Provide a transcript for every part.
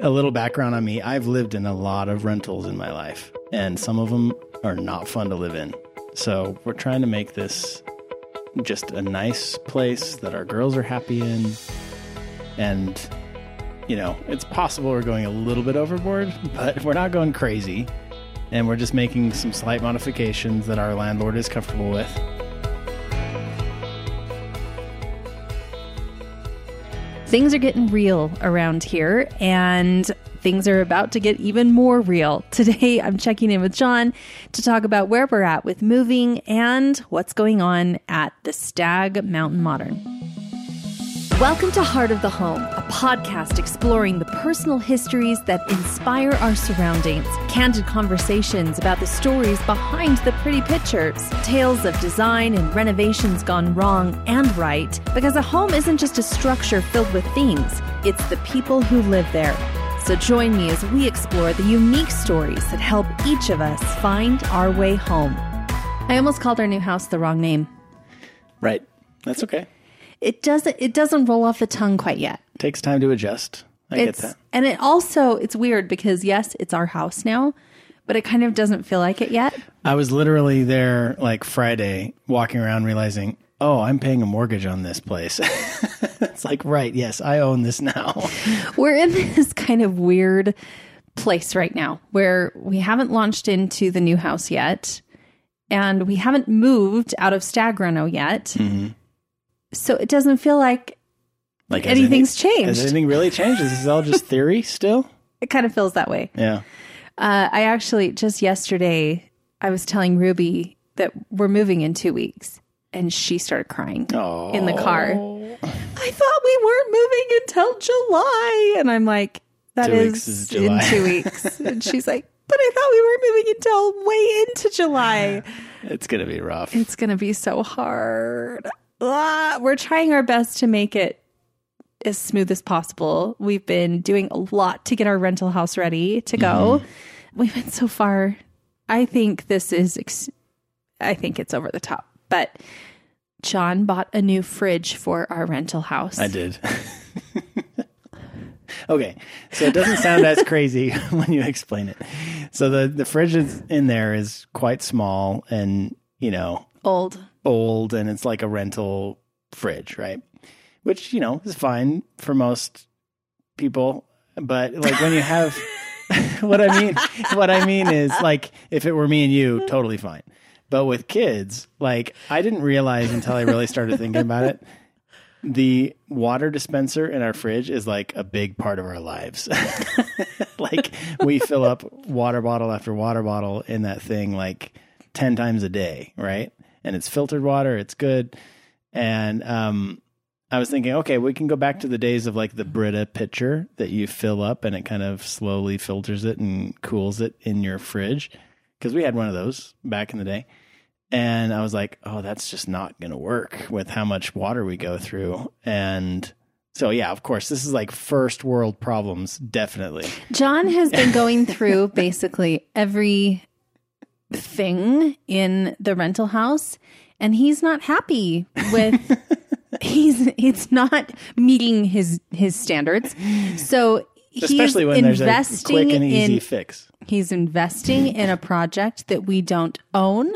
a little background on me. I've lived in a lot of rentals in my life, and some of them are not fun to live in. So we're trying to make this just a nice place that our girls are happy in. And, you know, it's possible we're going a little bit overboard, but we're not going crazy. And we're just making some slight modifications that our landlord is comfortable with. Things are getting real around here, and things are about to get even more real. Today, I'm checking in with John to talk about where we're at with moving and what's going on at the Stagg Mountain Modern. Welcome to Heart of the Home, a podcast exploring the personal histories that inspire our surroundings, candid conversations about the stories behind the pretty pictures, tales of design and renovations gone wrong and right, because a home isn't just a structure filled with things, it's the people who live there. So join me as we explore the unique stories that help each of us find our way home. I almost called our new house the wrong name. Right. That's okay. It doesn't it doesn't roll off the tongue quite yet. Takes time to adjust. I it's, get that. And it also it's weird because yes, it's our house now, but it kind of doesn't feel like it yet. I was literally there like Friday walking around realizing, oh, I'm paying a mortgage on this place. it's like, right, yes, I own this now. We're in this kind of weird place right now where we haven't launched into the new house yet and we haven't moved out of Stagg Reno yet. Mm-hmm. So it doesn't feel like Like Anything's any- changed. Has anything really changed? Is this all just theory still? it kind of feels that way. Yeah. Uh, I actually just yesterday I was telling Ruby that we're moving in two weeks, and she started crying in the car. I thought we weren't moving until July, and I'm like, "That Two is is in two weeks." and she's like, "But I thought we weren't moving until way into July. It's gonna be rough. It's gonna be so hard." Ah, we're trying our best to make it as smooth as possible. We've been doing a lot to get our rental house ready to go. Mm-hmm. We went so far. I think this is, ex- I think it's over the top. But John bought a new fridge for our rental house. I did. okay, so it doesn't sound as crazy when you explain it. So the the fridge is in there is quite small and you know Old. Old, and it's like a rental fridge, right? Which you know is fine for most people, but like when you have what I mean, what I mean is like if it were me and you, totally fine. But with kids, like I didn't realize until I really started thinking about it. The water dispenser in our fridge is like a big part of our lives. like we fill up water bottle after water bottle in that thing like 10 times a day, right? And it's filtered water, it's good. And um I was thinking, okay, we can go back to the days of like the Brita pitcher that you fill up and it kind of slowly filters it and cools it in your fridge. Because we had one of those back in the day. And I was like, oh, that's just not going to work with how much water we go through. And so, yeah, of course, this is like first world problems, definitely. John has been going through basically every thing in the rental house and he's not happy with he's it's not meeting his his standards. So Especially he's when there's a investing quick and easy in fix. he's investing in a project that we don't own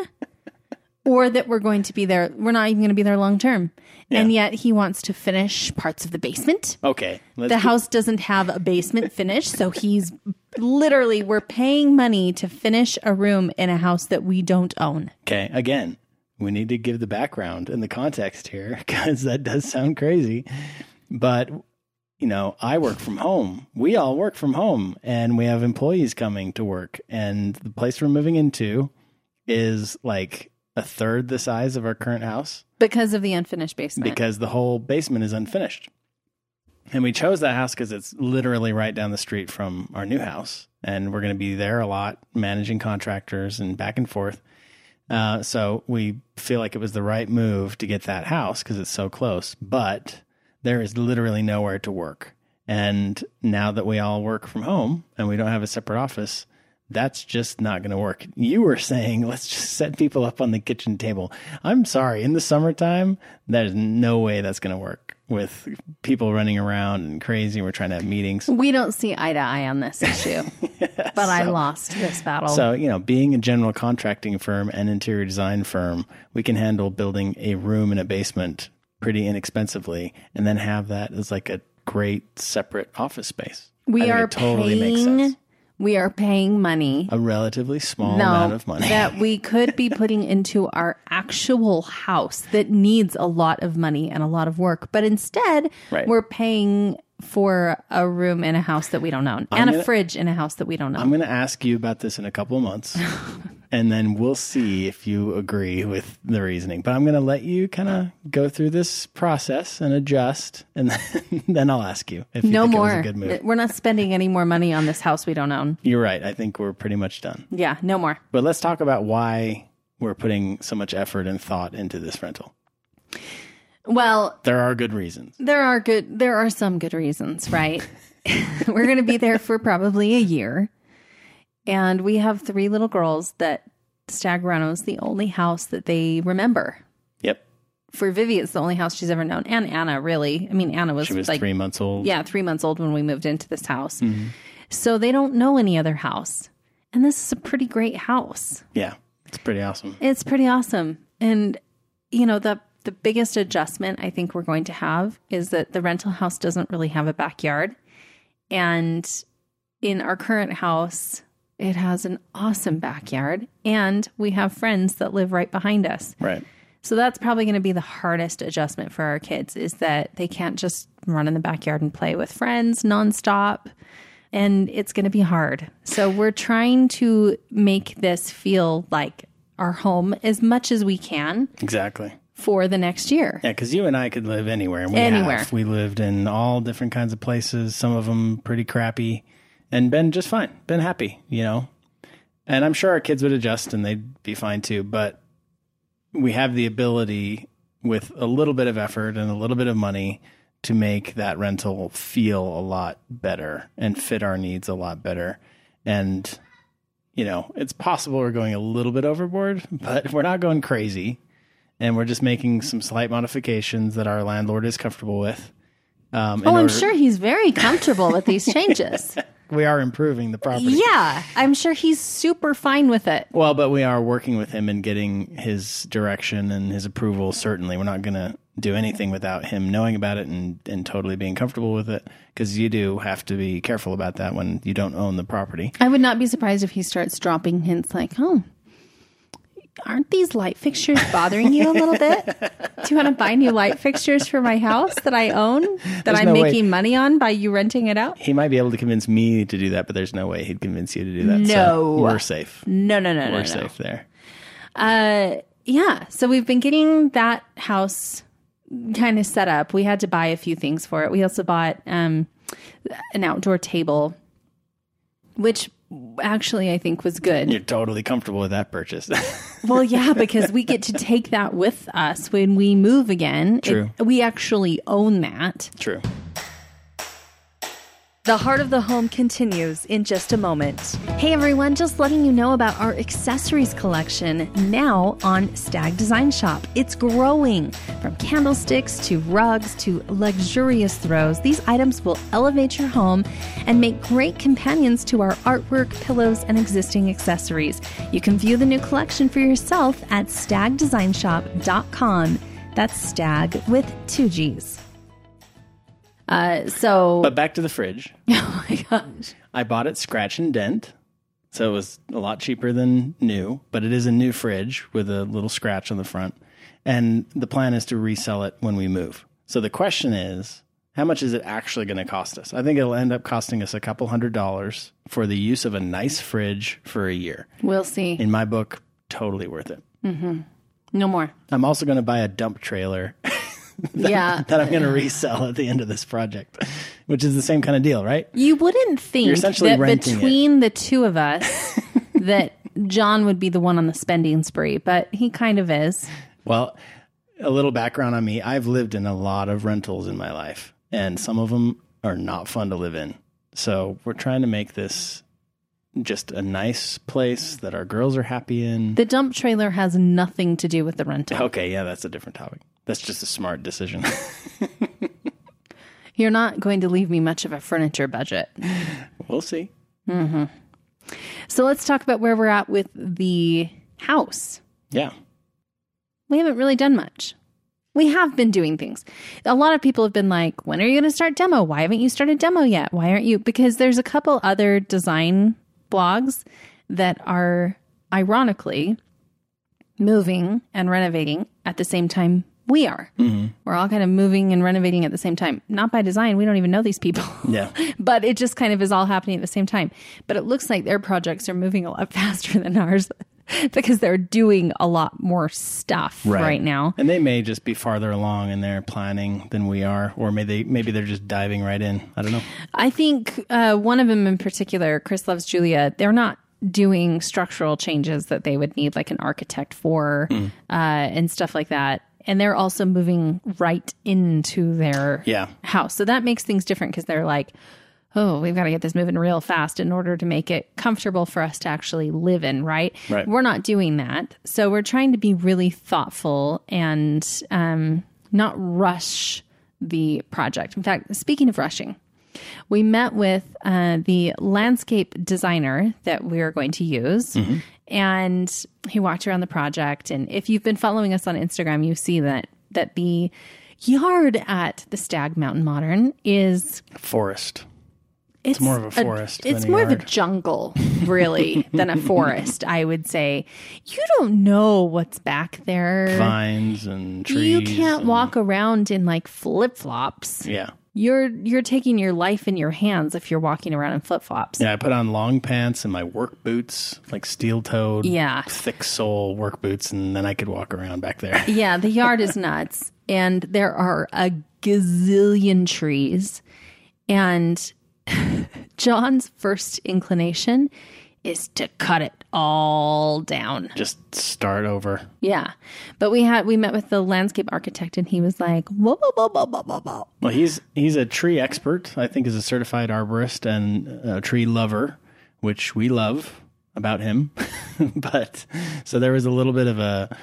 or that we're going to be there we're not even going to be there long term. And yet he wants to finish parts of the basement Okay. The house doesn't have a basement finish, so he's literally we're paying money to finish a room in a house that we don't own. Okay, again, we need to give the background and the context here because that does sound crazy. But, you know, I work from home. We all work from home and we have employees coming to work. And the place we're moving into is like a third the size of our current house Because of the unfinished basement. because the whole basement is unfinished. And we chose that house because it's literally right down the street from our new house. And we're going to be there a lot, managing contractors and back and forth. Uh, so we feel like it was the right move to get that house because it's so close. But there is literally nowhere to work. And now that we all work from home and we don't have a separate office, that's just not going to work. You were saying, let's just set people up on the kitchen table. I'm sorry. In the summertime, there's no way that's going to work. With people running around and crazy. We're trying to have meetings. We don't see eye to eye on this issue, but I lost this battle. So, you know, being a general contracting firm and interior design firm, we can handle building a room in a basement pretty inexpensively and then have that as like a great separate office space. We are totally makes sense. We are paying money. A relatively small no, amount of money. that we could be putting into our actual house that needs a lot of money and a lot of work. But instead, Right. we're paying for a room in a house that we don't own and a gonna- fridge in a house that we don't own. I'm going to ask you about this in a couple of months, and then we'll see if you agree with the reasoning. But I'm going to let you kind of go through this process and adjust, and then, then I'll ask you if you no think it was more. a good move. We're not spending any more money on this house we don't own. You're right. I think we're pretty much done. Yeah, no more. But let's talk about why we're putting so much effort and thought into this rental. Well, There are good reasons. there are good there are some good reasons, right? We're going to be there for probably a year. And we have three little girls that Stagg Reno is the only house that they remember. Yep. For Vivi, it's the only house she's ever known. And Anna, really. I mean, Anna was, She was like, three months old. yeah, three months old when we moved into this house. Mm-hmm. So they don't know any other house. And this is a pretty great house. Yeah. It's pretty awesome. It's pretty awesome. And you know, the the biggest adjustment I think we're going to have is that the rental house doesn't really have a backyard. And in our current house, it has an awesome backyard and we have friends that live right behind us. Right. So that's probably going to be the hardest adjustment for our kids is that they can't just run in the backyard and play with friends nonstop. And it's going to be hard. So we're trying to make this feel like our home as much as we can Exactly. for the next year. Yeah, because you and I could live anywhere. And we Anywhere. Have. We lived in all different kinds of places. Some of them pretty crappy, and been just fine. Been happy, you know. And I'm sure our kids would adjust and they'd be fine too. But we have the ability, with a little bit of effort and a little bit of money, to make that rental feel a lot better and fit our needs a lot better. And you know, it's possible we're going a little bit overboard, but we're not going crazy and we're just making some slight modifications that our landlord is comfortable with. Um, Oh, I'm order- sure he's very comfortable with these changes. We are improving the property. Yeah, I'm sure he's super fine with it. Well, but we are working with him and getting his direction and his approval. Certainly, we're not going to do anything without him knowing about it and, and totally being comfortable with it. Because you do have to be careful about that when you don't own the property. I would not be surprised if he starts dropping hints like, "Oh, aren't these light fixtures bothering you a little bit? Do you want to buy new light fixtures for my house that I own that There's I'm no way- making money on by you renting it out?" He might be able to convince me to do that, but there's no way he'd convince you to do that. No. so we're safe. No, no, no, no, We're no. safe there. Uh, yeah. So we've been getting that house kind of set up. We had to buy a few things for it. We also bought um, an outdoor table, which actually I think was good. You're totally comfortable with that purchase. Well, yeah, because we get to take that with us when we move again. It- True. we actually own that. True. The Heart of the Home continues in just a moment. Hey everyone, just letting you know about our accessories collection now on Stagg Design Shop. It's growing from candlesticks to rugs to luxurious throws. These items will elevate your home and make great companions to our artwork, pillows, and existing accessories. You can view the new collection for yourself at staggdesignshop.com. That's stagg with two G's. Uh, so, But back to the fridge. oh my gosh. I bought it scratch and dent. So it was a lot cheaper than new, but it is a new fridge with a little scratch on the front. And the plan is to resell it when we move. So the question is, how much is it actually going to cost us? I think it'll end up costing us a couple hundred dollars for the use of a nice fridge for a year. We'll see. In my book, totally worth it. No more. I'm also going to buy a dump trailer Yeah. that I'm going to resell at the end of this project, which is the same kind of deal, right? You wouldn't think You're essentially that renting it. between the two of us that John would be the one on the spending spree, but he kind of is. Well, a little background on me. I've lived in a lot of rentals in my life, and some of them are not fun to live in. So we're trying to make this just a nice place that our girls are happy in. The dump trailer has nothing to do with the rental. Okay, yeah, that's a different topic. That's just a smart decision. You're not going to leave me much of a furniture budget. we'll see. Mm-hmm. So let's talk about where we're at with the house. Yeah. We haven't really done much. We have been doing things. A lot of people have been like, when are you going to start demo? Why haven't you started demo yet? Why aren't you? Because there's a couple other design blogs that are ironically moving and renovating at the same time we are. We're all kind of moving and renovating at the same time. Not by design. We don't even know these people. Yeah. but it just kind of is all happening at the same time. But it looks like their projects are moving a lot faster than ours because they're doing a lot more stuff right, now. And they may just be farther along in their planning than we are, or maybe they maybe they're just diving right in. I don't know. I think uh, one of them in particular, Chris Loves Julia, they're not doing structural changes that they would need like an architect for uh, and stuff like that. And they're also moving right into their Yeah. house. So that makes things different because they're like, oh, we've got to get this moving real fast in order to make it comfortable for us to actually live in, right? Right. We're not doing that. So we're trying to be really thoughtful and um, not rush the project. In fact, speaking of rushing, we met with uh, the landscape designer that we are going to use. And he walked around the project. And if you've been following us on Instagram, you see that that the yard at the Stagg Mountain Modern is Forest. it's, more of a forest it's than a more of a jungle, really, than a forest. I would say you don't know what's back there. Vines and trees. You can't and- walk around in like flip flops. Yeah. You're you're taking your life in your hands if you're walking around in flip flops. Yeah, I put on long pants and my work boots, like steel toed, Yeah. thick sole work boots, and then I could walk around back there. Yeah, the yard is nuts. And there are a gazillion trees. And John's first inclination is to cut it all down. Just start over. Yeah. But we had we met with the landscape architect and he was like, whoa, whoa, whoa, whoa, whoa, whoa. Well, he's he's a tree expert. I think is a certified arborist and a tree lover, which we love about him. but so there was a little bit of a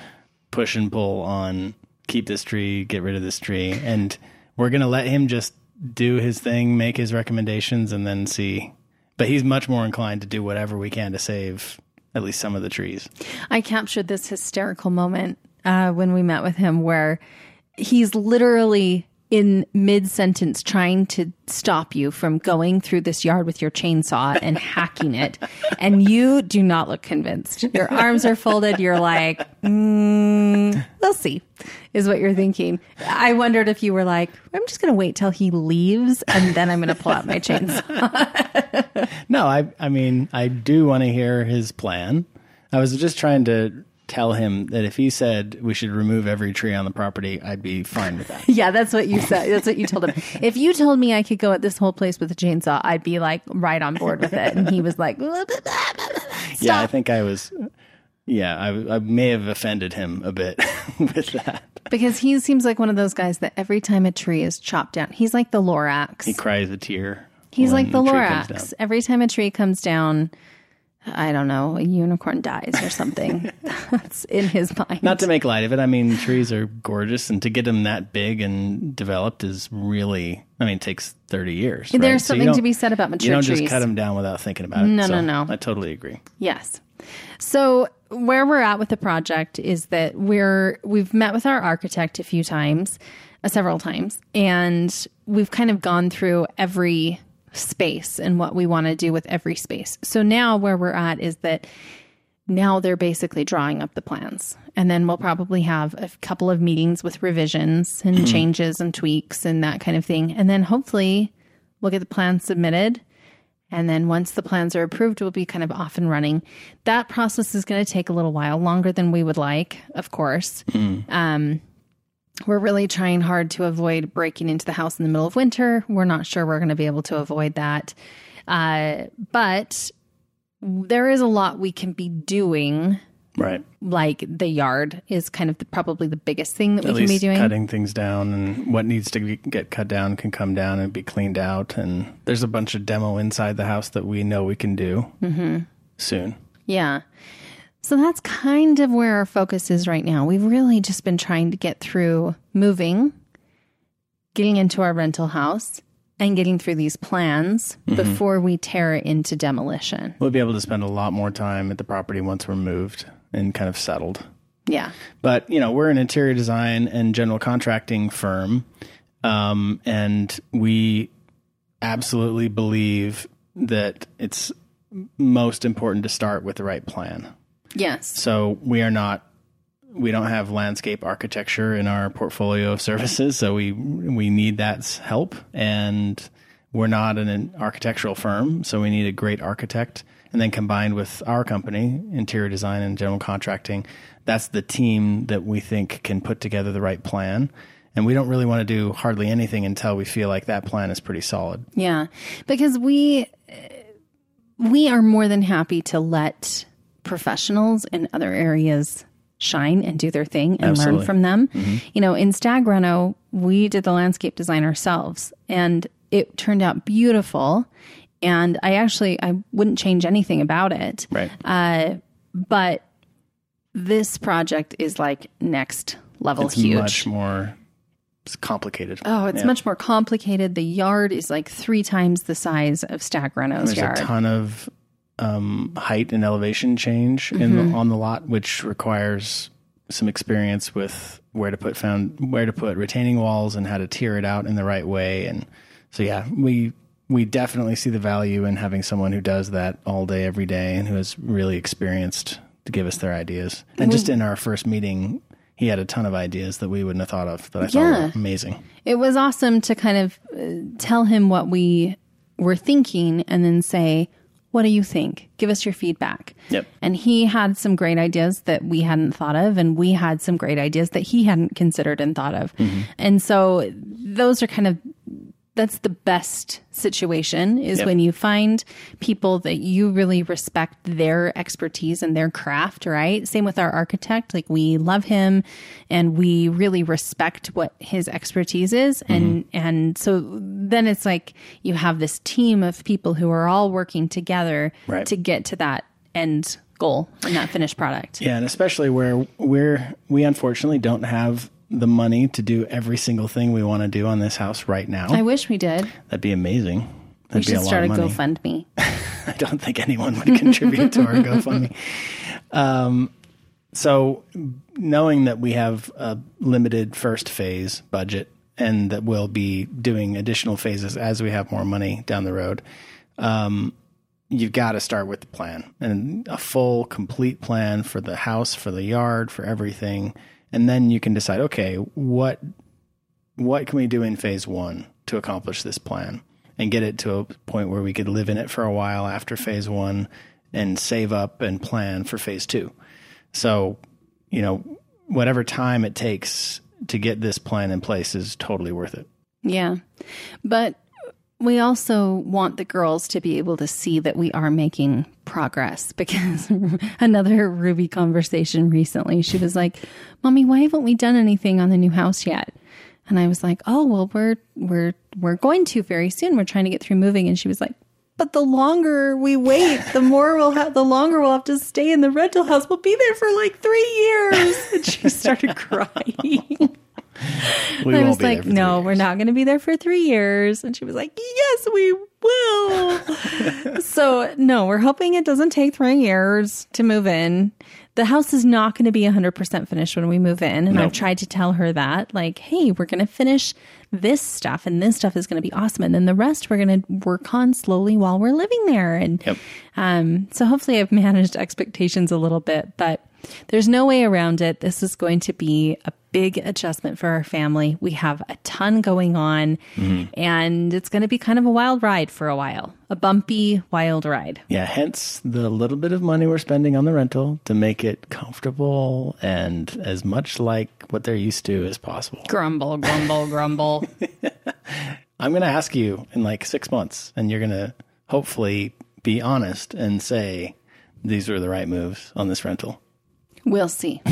push and pull on keep this tree, get rid of this tree, and we're gonna let him just do his thing, make his recommendations, and then see. But he's much more inclined to do whatever we can to save at least some of the trees. I captured this hysterical moment uh, when we met with him where he's literally in mid sentence trying to stop you from going through this yard with your chainsaw and hacking it. And you do not look convinced. Your arms are folded. You're like, mm, we'll see, is what you're thinking. I wondered if you were like, I'm just going to wait till he leaves and then I'm going to pull out my chainsaw. No, I I mean I do want to hear his plan. I was just trying to tell him that if he said we should remove every tree on the property, I'd be fine with that. Yeah, that's what you said. That's what you told him. If you told me I could go at this whole place with a chainsaw, I'd be like right on board with it. And he was like, Yeah, I think I was. Yeah, I, I may have offended him a bit with that. because he seems like one of those guys that every time a tree is chopped down, he's like the Lorax. He cries a tear. He's like the Lorax. Every time a tree comes down, I don't know, a unicorn dies or something. That's in his mind. Not to make light of it, I mean trees are gorgeous, and to get them that big and developed is really. I mean, it takes thirty years. There's right? So something to be said about mature trees. You don't trees. just cut them down without thinking about it. No, So no, no. I totally agree. Yes. So where we're at with the project is that we're we've met with our architect a few times, uh, several times, and we've kind of gone through every space and what we want to do with every space. So now where we're at is that now they're basically drawing up the plans. And then we'll probably have a couple of meetings with revisions and changes and tweaks and that kind of thing. And then hopefully we'll get the plans submitted. And then once the plans are approved, we'll be kind of off and running. That process is going to take a little while, longer than we would like, of course. Um, we're really trying hard to avoid breaking into the house in the middle of winter. We're not sure we're going to be able to avoid that. Uh, but there is a lot we can be doing. Right. Like the yard is kind of the, probably the biggest thing that we At can be doing. cutting things down and what needs to be, get cut down can come down and be cleaned out. And there's a bunch of demo inside the house that we know we can do Mm-hmm. soon. Yeah. So that's kind of where our focus is right now. We've really just been trying to get through moving, getting into our rental house, and getting through these plans before we tear it into demolition. We'll be able to spend a lot more time at the property once we're moved and kind of settled. Yeah. But you know, we're an interior design and general contracting firm, um, and we absolutely believe that it's most important to start with the right plan. Yes. So we are not we don't have landscape architecture in our portfolio of services, so we we need that help and we're not an architectural firm, so we need a great architect and then combined with our company, interior design and general contracting, that's the team that we think can put together the right plan. And we don't really want to do hardly anything until we feel like that plan is pretty solid. Yeah. Because we we are more than happy to let professionals in other areas shine and do their thing and Absolutely. learn from them. Mm-hmm. You know, in Stagg Reno, we did the landscape design ourselves and it turned out beautiful. And I actually I wouldn't change anything about it. Right. Uh, but this project is like next level it's huge. much more it's complicated. Oh, it's Yeah. much more complicated. The yard is like three times the size of Stagg Reno's There's yard. a ton of um, height and elevation change in Mm-hmm. the, on the lot, which requires some experience with where to put found where to put retaining walls and how to tier it out in the right way. And so, yeah, we we definitely see the value in having someone who does that all day, every day, and who is really experienced to give us their ideas. And just in our first meeting. He had a ton of ideas that we wouldn't have thought of that I thought were amazing. It was awesome to kind of uh, tell him what we were thinking and then say, What do you think? Give us your feedback. Yep. And he had some great ideas that we hadn't thought of, and we had some great ideas that he hadn't considered and thought of. And so those are kind of that's the best situation is Yep. when you find people that you really respect their expertise and their craft, right? Same with our architect. Like we love him and we really respect what his expertise is. Mm-hmm. And, and so then it's like you have this team of people who are all working together Right. to get to that end goal and that finished product. Yeah, and especially where we're we unfortunately don't have the money to do every single thing we want to do on this house right now. I wish we did. That'd be amazing. We That'd be should a start a lot of money. GoFundMe. I don't think anyone would contribute to our GoFundMe. Um, so knowing that we have a limited first phase budget and that we'll be doing additional phases as we have more money down the road, um, you've got to start with the plan and a full, complete plan for the house, for the yard, for everything, and then you can decide, okay, what what can we do in phase one to accomplish this plan and get it to a point where we could live in it for a while after phase one and save up and plan for phase two. So, you know, whatever time it takes to get this plan in place is totally worth it. Yeah. But we also want the girls to be able to see that we are making progress because another Ruby conversation recently, she was like, Mommy, why haven't we done anything on the new house yet? And I was like, Oh, well, we're we're we're going to very soon. We're trying to get through moving. And she was like, but the longer we wait, the more we'll have, the longer we'll have to stay in the rental house. We'll be there for like three years. And she started crying. We I was be like, no, we're not going to be there for three years. And she was like, yes, we will. so, no, we're hoping it doesn't take three years to move in. The house is not going to be 100% finished when we move in. And No. I've tried to tell her that, like, hey, we're going to finish this stuff and this stuff is going to be awesome. And then the rest we're going to work on slowly while we're living there. And Yep. um, so hopefully I've managed expectations a little bit, but there's no way around it. This is going to be a big adjustment for our family. We have a ton going on mm-hmm. and it's going to be kind of a wild ride for a while, a bumpy, wild ride. Yeah, hence the little bit of money we're spending on the rental to make it comfortable and as much like what they're used to as possible. Grumble, grumble, grumble. I'm going to ask you in like six months, and you're going to hopefully be honest and say these were the right moves on this rental. We'll see.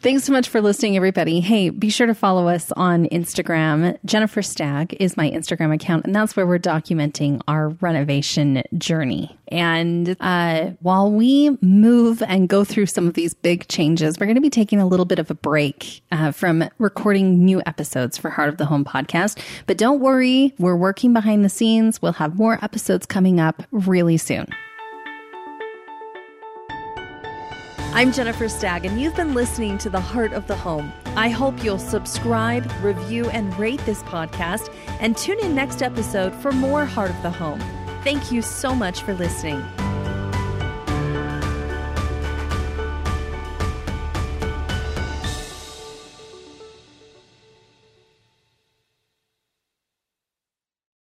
Thanks so much for listening, everybody. Hey, be sure to follow us on Instagram. Jennifer Stagg is my Instagram account, and that's where we're documenting our renovation journey. And uh, while we move and go through some of these big changes, we're going to be taking a little bit of a break uh, from recording new episodes for Heart of the Home podcast. But don't worry, we're working behind the scenes. We'll have more episodes coming up really soon. I'm Jennifer Stagg, and you've been listening to The Heart of the Home. I hope you'll subscribe, review, and rate this podcast, and tune in next episode for more Heart of the Home. Thank you so much for listening.